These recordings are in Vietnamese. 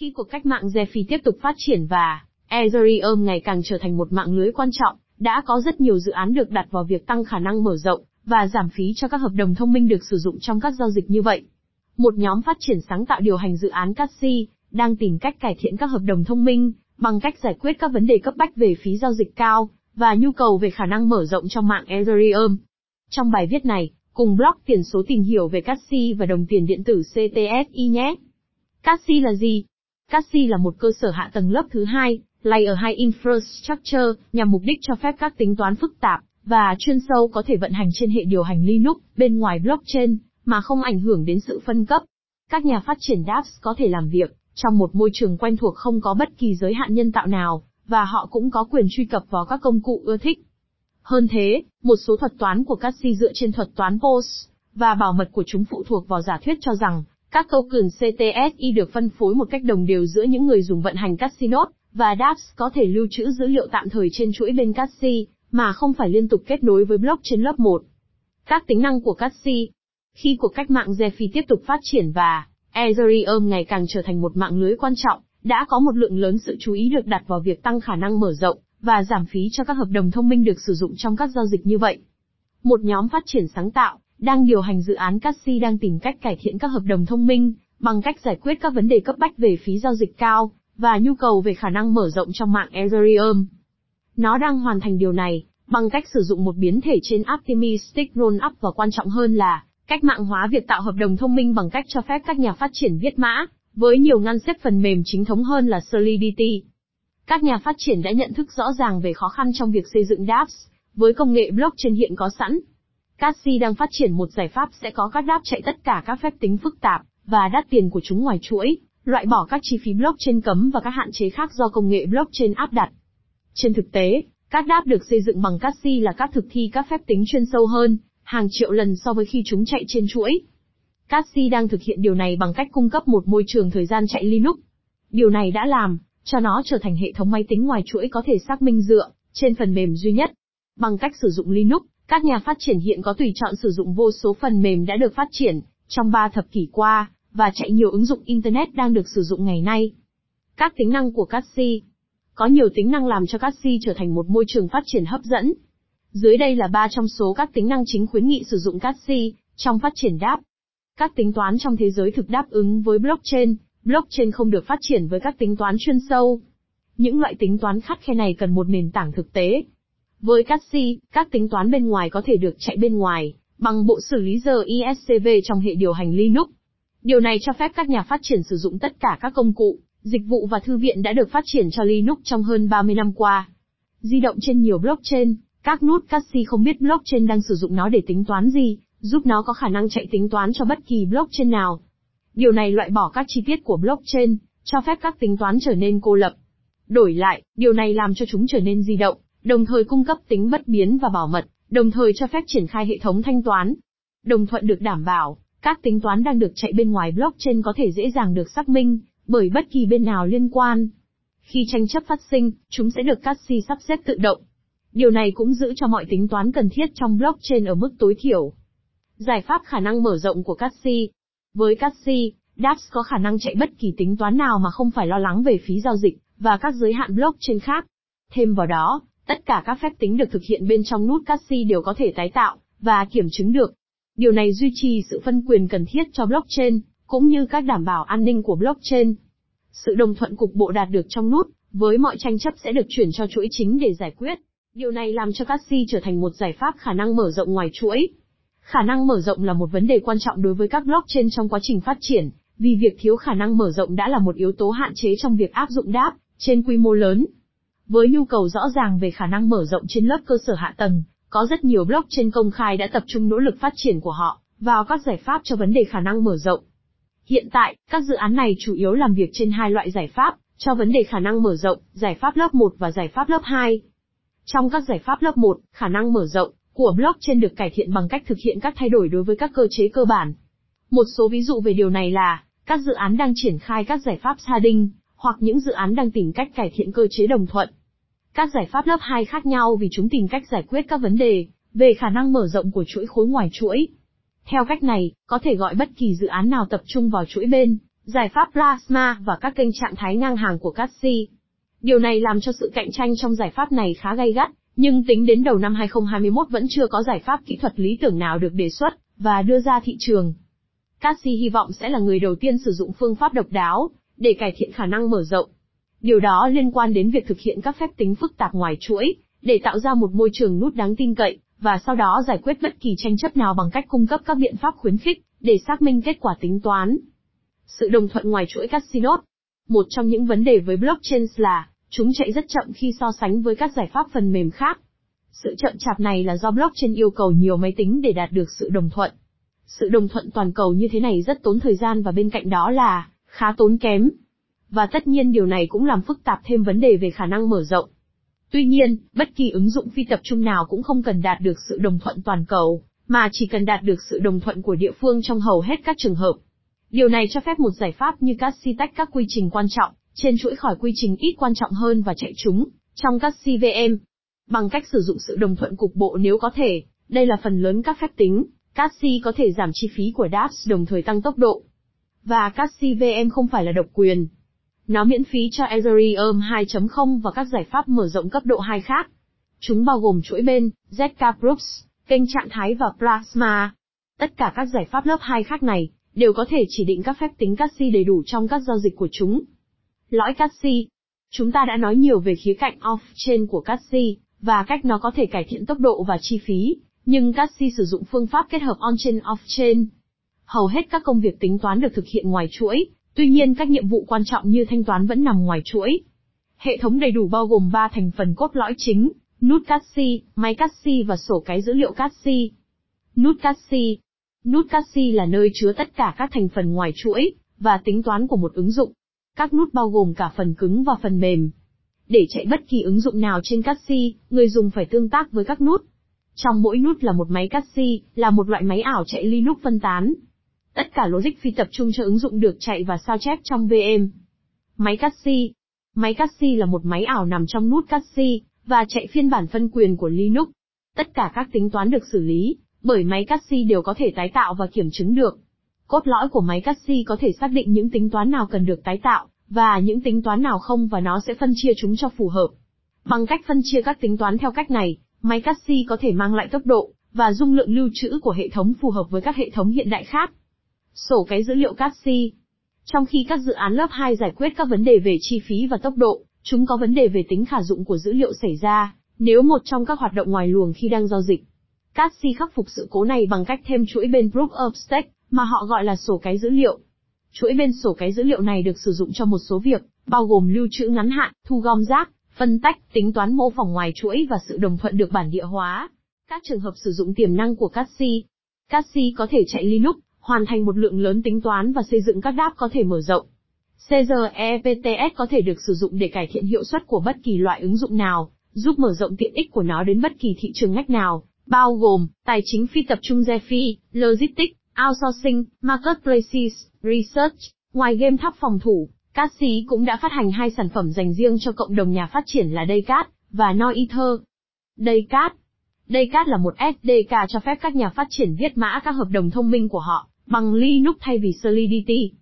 Khi cuộc cách mạng DeFi tiếp tục phát triển và Ethereum ngày càng trở thành một mạng lưới quan trọng, đã có rất nhiều dự án được đặt vào việc tăng khả năng mở rộng và giảm phí cho các hợp đồng thông minh được sử dụng trong các giao dịch như vậy. Một nhóm phát triển sáng tạo điều hành dự án Cassi đang tìm cách cải thiện các hợp đồng thông minh bằng cách giải quyết các vấn đề cấp bách về phí giao dịch cao và nhu cầu về khả năng mở rộng trong mạng Ethereum. Trong bài viết này, cùng blog tiền số tìm hiểu về Cassi và đồng tiền điện tử CTSI nhé. Cassi là gì? Cassie là một cơ sở hạ tầng lớp thứ hai, Layer 2 Infrastructure, nhằm mục đích cho phép các tính toán phức tạp và chuyên sâu có thể vận hành trên hệ điều hành Linux bên ngoài blockchain mà không ảnh hưởng đến sự phân cấp. Các nhà phát triển dApps có thể làm việc trong một môi trường quen thuộc không có bất kỳ giới hạn nhân tạo nào, và họ cũng có quyền truy cập vào các công cụ ưa thích. Hơn thế, một số thuật toán của Cassie dựa trên thuật toán POS, và bảo mật của chúng phụ thuộc vào giả thuyết cho rằng, các token CTSI được phân phối một cách đồng đều giữa những người dùng vận hành casino và dApps có thể lưu trữ dữ liệu tạm thời trên chuỗi bên Cassie, mà không phải liên tục kết nối với blockchain lớp 1. Các tính năng của Cassie Khi cuộc cách mạng DeFi tiếp tục phát triển và Ethereum ngày càng trở thành một mạng lưới quan trọng, đã có một lượng lớn sự chú ý được đặt vào việc tăng khả năng mở rộng và giảm phí cho các hợp đồng thông minh được sử dụng trong các giao dịch như vậy. Một nhóm phát triển sáng tạo đang điều hành dự án Cassi đang tìm cách cải thiện các hợp đồng thông minh, bằng cách giải quyết các vấn đề cấp bách về phí giao dịch cao, và nhu cầu về khả năng mở rộng trong mạng Ethereum. Nó đang hoàn thành điều này, bằng cách sử dụng một biến thể trên Optimistic Rollup và quan trọng hơn là, cách mạng hóa việc tạo hợp đồng thông minh bằng cách cho phép các nhà phát triển viết mã, với nhiều ngăn xếp phần mềm chính thống hơn là Solidity. Các nhà phát triển đã nhận thức rõ ràng về khó khăn trong việc xây dựng dApps, với công nghệ blockchain hiện có sẵn. Cassie đang phát triển một giải pháp sẽ có các đáp chạy tất cả các phép tính phức tạp và đắt tiền của chúng ngoài chuỗi, loại bỏ các chi phí blockchain cấm và các hạn chế khác do công nghệ blockchain áp đặt. Trên thực tế, các đáp được xây dựng bằng Cassie là các thực thi các phép tính chuyên sâu hơn, hàng triệu lần so với khi chúng chạy trên chuỗi. Cassie đang thực hiện điều này bằng cách cung cấp một môi trường thời gian chạy Linux. Điều này đã làm cho nó trở thành hệ thống máy tính ngoài chuỗi có thể xác minh dựa trên phần mềm duy nhất. Bằng cách sử dụng Linux, các nhà phát triển hiện có tùy chọn sử dụng vô số phần mềm đã được phát triển trong 3 thập kỷ qua và chạy nhiều ứng dụng internet đang được sử dụng ngày nay. Các tính năng của Cassie Có nhiều tính năng làm cho Cassie trở thành một môi trường phát triển hấp dẫn. Dưới đây là ba trong số các tính năng chính khuyến nghị sử dụng Cassie trong phát triển đáp. Các tính toán trong thế giới thực đáp ứng với blockchain, blockchain không được phát triển với các tính toán chuyên sâu. Những loại tính toán khắt khe này cần một nền tảng thực tế. Với Cassie, các tính toán bên ngoài có thể được chạy bên ngoài, bằng bộ xử lý giờ ISCV trong hệ điều hành Linux. Điều này cho phép các nhà phát triển sử dụng tất cả các công cụ, dịch vụ và thư viện đã được phát triển cho Linux trong hơn 30 năm qua. Di động trên nhiều blockchain, các nút Cassie không biết blockchain đang sử dụng nó để tính toán gì, giúp nó có khả năng chạy tính toán cho bất kỳ blockchain nào. Điều này loại bỏ các chi tiết của blockchain, cho phép các tính toán trở nên cô lập. Đổi lại, điều này làm cho chúng trở nên di động, đồng thời cung cấp tính bất biến và bảo mật, đồng thời cho phép triển khai hệ thống thanh toán. Đồng thuận được đảm bảo, các tính toán đang được chạy bên ngoài blockchain có thể dễ dàng được xác minh bởi bất kỳ bên nào liên quan. Khi tranh chấp phát sinh, chúng sẽ được Cassi sắp xếp tự động. Điều này cũng giữ cho mọi tính toán cần thiết trong blockchain ở mức tối thiểu. Giải pháp khả năng mở rộng của Cassi. Với Cassi, dApps có khả năng chạy bất kỳ tính toán nào mà không phải lo lắng về phí giao dịch và các giới hạn blockchain khác. Thêm vào đó, tất cả các phép tính được thực hiện bên trong nút Cassie đều có thể tái tạo và kiểm chứng được. Điều này duy trì sự phân quyền cần thiết cho blockchain, cũng như các đảm bảo an ninh của blockchain. Sự đồng thuận cục bộ đạt được trong nút, với mọi tranh chấp sẽ được chuyển cho chuỗi chính để giải quyết. Điều này làm cho Cassie trở thành một giải pháp khả năng mở rộng ngoài chuỗi. Khả năng mở rộng là một vấn đề quan trọng đối với các blockchain trong quá trình phát triển, vì việc thiếu khả năng mở rộng đã là một yếu tố hạn chế trong việc áp dụng đáp trên quy mô lớn. Với nhu cầu rõ ràng về khả năng mở rộng trên lớp cơ sở hạ tầng, có rất nhiều blockchain công khai đã tập trung nỗ lực phát triển của họ vào các giải pháp cho vấn đề khả năng mở rộng. Hiện tại, các dự án này chủ yếu làm việc trên hai loại giải pháp cho vấn đề khả năng mở rộng, giải pháp lớp 1 và giải pháp lớp 2. Trong các giải pháp lớp 1, khả năng mở rộng của blockchain được cải thiện bằng cách thực hiện các thay đổi đối với các cơ chế cơ bản. Một số ví dụ về điều này là, các dự án đang triển khai các giải pháp sharding, hoặc những dự án đang tìm cách cải thiện cơ chế đồng thuận. Các giải pháp lớp 2 khác nhau vì chúng tìm cách giải quyết các vấn đề về khả năng mở rộng của chuỗi khối ngoài chuỗi. Theo cách này, có thể gọi bất kỳ dự án nào tập trung vào chuỗi bên giải pháp Plasma và các kênh trạng thái ngang hàng của Cassie. Điều này làm cho sự cạnh tranh trong giải pháp này khá gay gắt, nhưng tính đến đầu năm 2021 vẫn chưa có giải pháp kỹ thuật lý tưởng nào được đề xuất và đưa ra thị trường. Cassie hy vọng sẽ là người đầu tiên sử dụng phương pháp độc đáo để cải thiện khả năng mở rộng. Điều đó liên quan đến việc thực hiện các phép tính phức tạp ngoài chuỗi, để tạo ra một môi trường nút đáng tin cậy, và sau đó giải quyết bất kỳ tranh chấp nào bằng cách cung cấp các biện pháp khuyến khích, để xác minh kết quả tính toán. Sự đồng thuận ngoài chuỗi Cassinode Một trong những vấn đề với blockchain là, chúng chạy rất chậm khi so sánh với các giải pháp phần mềm khác. Sự chậm chạp này là do blockchain yêu cầu nhiều máy tính để đạt được sự đồng thuận. Sự đồng thuận toàn cầu như thế này rất tốn thời gian và bên cạnh đó là, khá tốn kém. Và tất nhiên điều này cũng làm phức tạp thêm vấn đề về khả năng mở rộng. Tuy nhiên, bất kỳ ứng dụng phi tập trung nào cũng không cần đạt được sự đồng thuận toàn cầu, mà chỉ cần đạt được sự đồng thuận của địa phương trong hầu hết các trường hợp. Điều này cho phép một giải pháp như Cassie tách các quy trình quan trọng, trên chuỗi khỏi quy trình ít quan trọng hơn và chạy chúng, trong các CVM Bằng cách sử dụng sự đồng thuận cục bộ nếu có thể, đây là phần lớn các phép tính, Cassie có thể giảm chi phí của dApps đồng thời tăng tốc độ. Và các VM không phải là độc quyền, nó miễn phí cho Ethereum 2.0 và các giải pháp mở rộng cấp độ 2 khác. Chúng bao gồm chuỗi bên, ZK Groups, kênh trạng thái và Plasma. Tất cả các giải pháp lớp 2 khác này, đều có thể chỉ định các phép tính Cassie đầy đủ trong các giao dịch của chúng. Lõi Cassie Chúng ta đã nói nhiều về khía cạnh off-chain của Cassie, và cách nó có thể cải thiện tốc độ và chi phí, nhưng Cassie sử dụng phương pháp kết hợp on-chain off-chain. Hầu hết các công việc tính toán được thực hiện ngoài chuỗi, Tuy nhiên các nhiệm vụ quan trọng như thanh toán vẫn nằm ngoài chuỗi. Hệ thống đầy đủ bao gồm 3 thành phần cốt lõi chính, nút Cassi, máy Cassi và sổ cái dữ liệu Cassi. Nút Cassi Nút Cassi là nơi chứa tất cả các thành phần ngoài chuỗi, và tính toán của một ứng dụng. Các nút bao gồm cả phần cứng và phần mềm. Để chạy bất kỳ ứng dụng nào trên Cassi, người dùng phải tương tác với các nút. Trong mỗi nút là một máy Cassi, là một loại máy ảo chạy Linux phân tán. Tất cả logic phi tập trung cho ứng dụng được chạy và sao chép trong VM. Máy Cassie Máy Cassie là một máy ảo nằm trong nút Cassie, và chạy phiên bản phân quyền của Linux. Tất cả các tính toán được xử lý, bởi máy Cassie đều có thể tái tạo và kiểm chứng được. Cốt lõi của máy Cassie có thể xác định những tính toán nào cần được tái tạo, và những tính toán nào không và nó sẽ phân chia chúng cho phù hợp. Bằng cách phân chia các tính toán theo cách này, máy Cassie có thể mang lại tốc độ, và dung lượng lưu trữ của hệ thống phù hợp với các hệ thống hiện đại khác. Sổ cái dữ liệu Cassie. Trong khi các dự án lớp 2 giải quyết các vấn đề về chi phí và tốc độ, chúng có vấn đề về tính khả dụng của dữ liệu xảy ra, nếu một trong các hoạt động ngoài luồng khi đang giao dịch. Cassie khắc phục sự cố này bằng cách thêm chuỗi bên Proof of Stake, mà họ gọi là sổ cái dữ liệu. Chuỗi bên sổ cái dữ liệu này được sử dụng cho một số việc, bao gồm lưu trữ ngắn hạn, thu gom rác, phân tách, tính toán mô phỏng ngoài chuỗi và sự đồng thuận được bản địa hóa. Các trường hợp sử dụng tiềm năng của Cassie. Cassie có thể chạy Linux, hoàn thành một lượng lớn tính toán và xây dựng các đáp có thể mở rộng. CREPTS có thể được sử dụng để cải thiện hiệu suất của bất kỳ loại ứng dụng nào, giúp mở rộng tiện ích của nó đến bất kỳ thị trường ngách nào, bao gồm tài chính phi tập trung DeFi, Logistics, Outsourcing, Marketplaces, Research. Ngoài game tháp phòng thủ, Cassie cũng đã phát hành hai sản phẩm dành riêng cho cộng đồng nhà phát triển là Daycat và NoEther. Daycat Daycat là một SDK cho phép các nhà phát triển viết mã các hợp đồng thông minh của họ bằng Linux thay vì Solidity.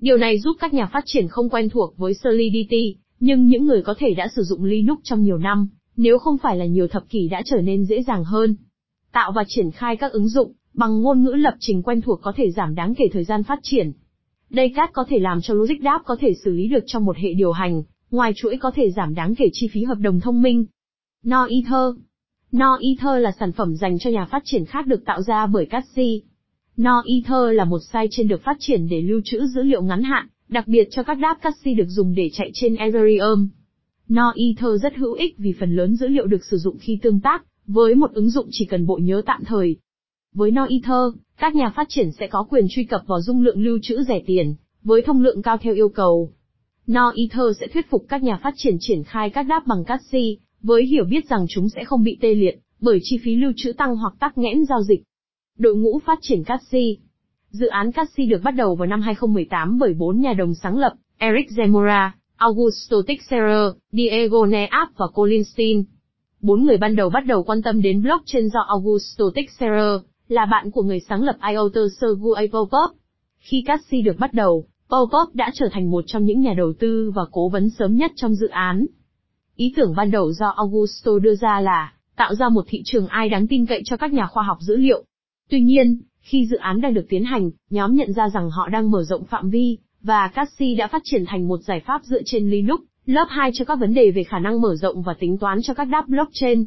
Điều này giúp các nhà phát triển không quen thuộc với Solidity, nhưng những người có thể đã sử dụng Linux trong nhiều năm, nếu không phải là nhiều thập kỷ đã trở nên dễ dàng hơn. Tạo và triển khai các ứng dụng, bằng ngôn ngữ lập trình quen thuộc có thể giảm đáng kể thời gian phát triển. Daycat có thể làm cho Logic Đáp có thể xử lý được trong một hệ điều hành, ngoài chuỗi có thể giảm đáng kể chi phí hợp đồng thông minh. NoEther NoEther là sản phẩm dành cho nhà phát triển khác được tạo ra bởi Cassie. NoEther là một sidechain được phát triển để lưu trữ dữ liệu ngắn hạn, đặc biệt cho các đáp Cassie được dùng để chạy trên Ethereum. NoEther rất hữu ích vì phần lớn dữ liệu được sử dụng khi tương tác với một ứng dụng chỉ cần bộ nhớ tạm thời. Với NoEther, các nhà phát triển sẽ có quyền truy cập vào dung lượng lưu trữ rẻ tiền, với thông lượng cao theo yêu cầu. NoEther sẽ thuyết phục các nhà phát triển triển khai các đáp bằng Cassie, với hiểu biết rằng chúng sẽ không bị tê liệt bởi chi phí lưu trữ tăng hoặc tắc nghẽn giao dịch. Đội ngũ phát triển Cassi Dự án Cassi được bắt đầu vào năm 2018 bởi bốn nhà đồng sáng lập, Eric Zemura, Augusto Teixeira, Diego Neap và Colin Stein. Bốn người ban đầu bắt đầu quan tâm đến blockchain do Augusto Teixeira, là bạn của người sáng lập IOTA Sergey Popov. Khi Cassie được bắt đầu, Popov đã trở thành một trong những nhà đầu tư và cố vấn sớm nhất trong dự án. Ý tưởng ban đầu do Augusto đưa ra là tạo ra một thị trường ai đáng tin cậy cho các nhà khoa học dữ liệu. Tuy nhiên, khi dự án đang được tiến hành, nhóm nhận ra rằng họ đang mở rộng phạm vi, và Cassie đã phát triển thành một giải pháp dựa trên Linux, lớp 2 cho các vấn đề về khả năng mở rộng và tính toán cho các đáp blockchain.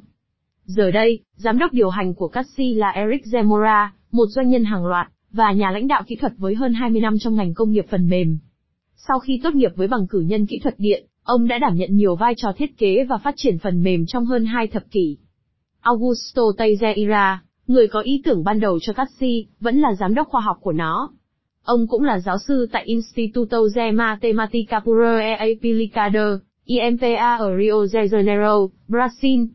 Giờ đây, giám đốc điều hành của Cassie là Eric Zemora, một doanh nhân hàng loạt, và nhà lãnh đạo kỹ thuật với hơn 20 năm trong ngành công nghiệp phần mềm. Sau khi tốt nghiệp với bằng cử nhân kỹ thuật điện, ông đã đảm nhận nhiều vai trò thiết kế và phát triển phần mềm trong hơn hai thập kỷ. Augusto Teixeira, người có ý tưởng ban đầu cho Cassie, vẫn là giám đốc khoa học của nó. Ông cũng là giáo sư tại Instituto de Matemática Pura e Aplicada, IMPA ở Rio de Janeiro, Brazil.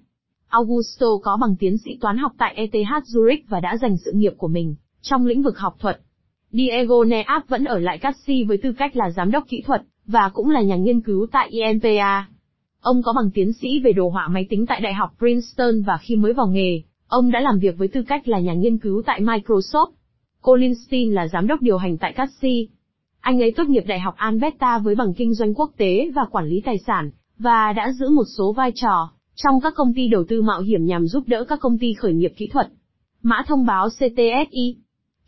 Augusto có bằng tiến sĩ toán học tại ETH Zurich và đã dành sự nghiệp của mình trong lĩnh vực học thuật. Diego Neap vẫn ở lại Cassi với tư cách là giám đốc kỹ thuật, và cũng là nhà nghiên cứu tại IMPA. Ông có bằng tiến sĩ về đồ họa máy tính tại Đại học Princeton và khi mới vào nghề, ông đã làm việc với tư cách là nhà nghiên cứu tại Microsoft. Colin Steen là giám đốc điều hành tại Cassie. Anh ấy tốt nghiệp Đại học Alberta với bằng kinh doanh quốc tế và quản lý tài sản, và đã giữ một số vai trò trong các công ty đầu tư mạo hiểm nhằm giúp đỡ các công ty khởi nghiệp kỹ thuật. Mã thông báo CTSI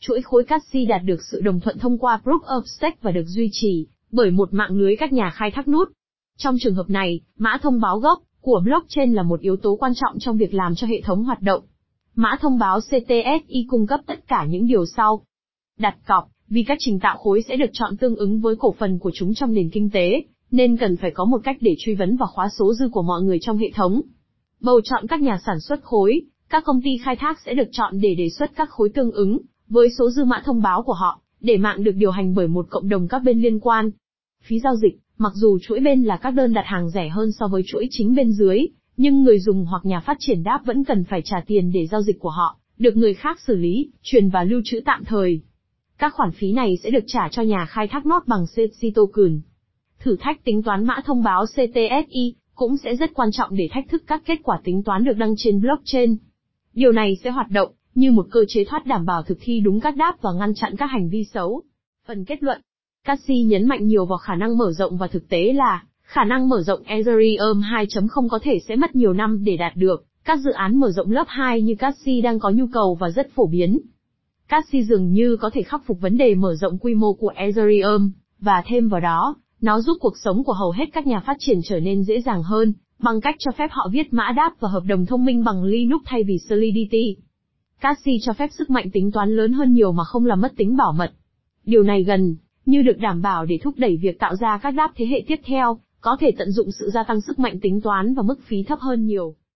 Chuỗi khối Cassie đạt được sự đồng thuận thông qua Proof of Stake và được duy trì bởi một mạng lưới các nhà khai thác nút. Trong trường hợp này, mã thông báo gốc của blockchain là một yếu tố quan trọng trong việc làm cho hệ thống hoạt động. Mã thông báo CTSI cung cấp tất cả những điều sau. Đặt cọc, vì các trình tạo khối sẽ được chọn tương ứng với cổ phần của chúng trong nền kinh tế, nên cần phải có một cách để truy vấn và khóa số dư của mọi người trong hệ thống. Bầu chọn các nhà sản xuất khối, các công ty khai thác sẽ được chọn để đề xuất các khối tương ứng, với số dư mã thông báo của họ, để mạng được điều hành bởi một cộng đồng các bên liên quan. Phí giao dịch, mặc dù chuỗi bên là các đơn đặt hàng rẻ hơn so với chuỗi chính bên dưới, nhưng người dùng hoặc nhà phát triển đáp vẫn cần phải trả tiền để giao dịch của họ, được người khác xử lý, truyền và lưu trữ tạm thời. Các khoản phí này sẽ được trả cho nhà khai thác nốt bằng CC token. Thử thách tính toán mã thông báo CTSI cũng sẽ rất quan trọng để thách thức các kết quả tính toán được đăng trên blockchain. Điều này sẽ hoạt động như một cơ chế thoát đảm bảo thực thi đúng các đáp và ngăn chặn các hành vi xấu. Phần kết luận Cassie nhấn mạnh nhiều vào khả năng mở rộng và thực tế là, khả năng mở rộng Ethereum 2.0 có thể sẽ mất nhiều năm để đạt được, các dự án mở rộng lớp 2 như Cassie đang có nhu cầu và rất phổ biến. Cassie dường như có thể khắc phục vấn đề mở rộng quy mô của Ethereum, và thêm vào đó, nó giúp cuộc sống của hầu hết các nhà phát triển trở nên dễ dàng hơn, bằng cách cho phép họ viết mã đáp và hợp đồng thông minh bằng Linux thay vì Solidity. Cassie cho phép sức mạnh tính toán lớn hơn nhiều mà không làm mất tính bảo mật. Điều này gần như được đảm bảo để thúc đẩy việc tạo ra các đáp thế hệ tiếp theo, có thể tận dụng sự gia tăng sức mạnh tính toán và mức phí thấp hơn nhiều.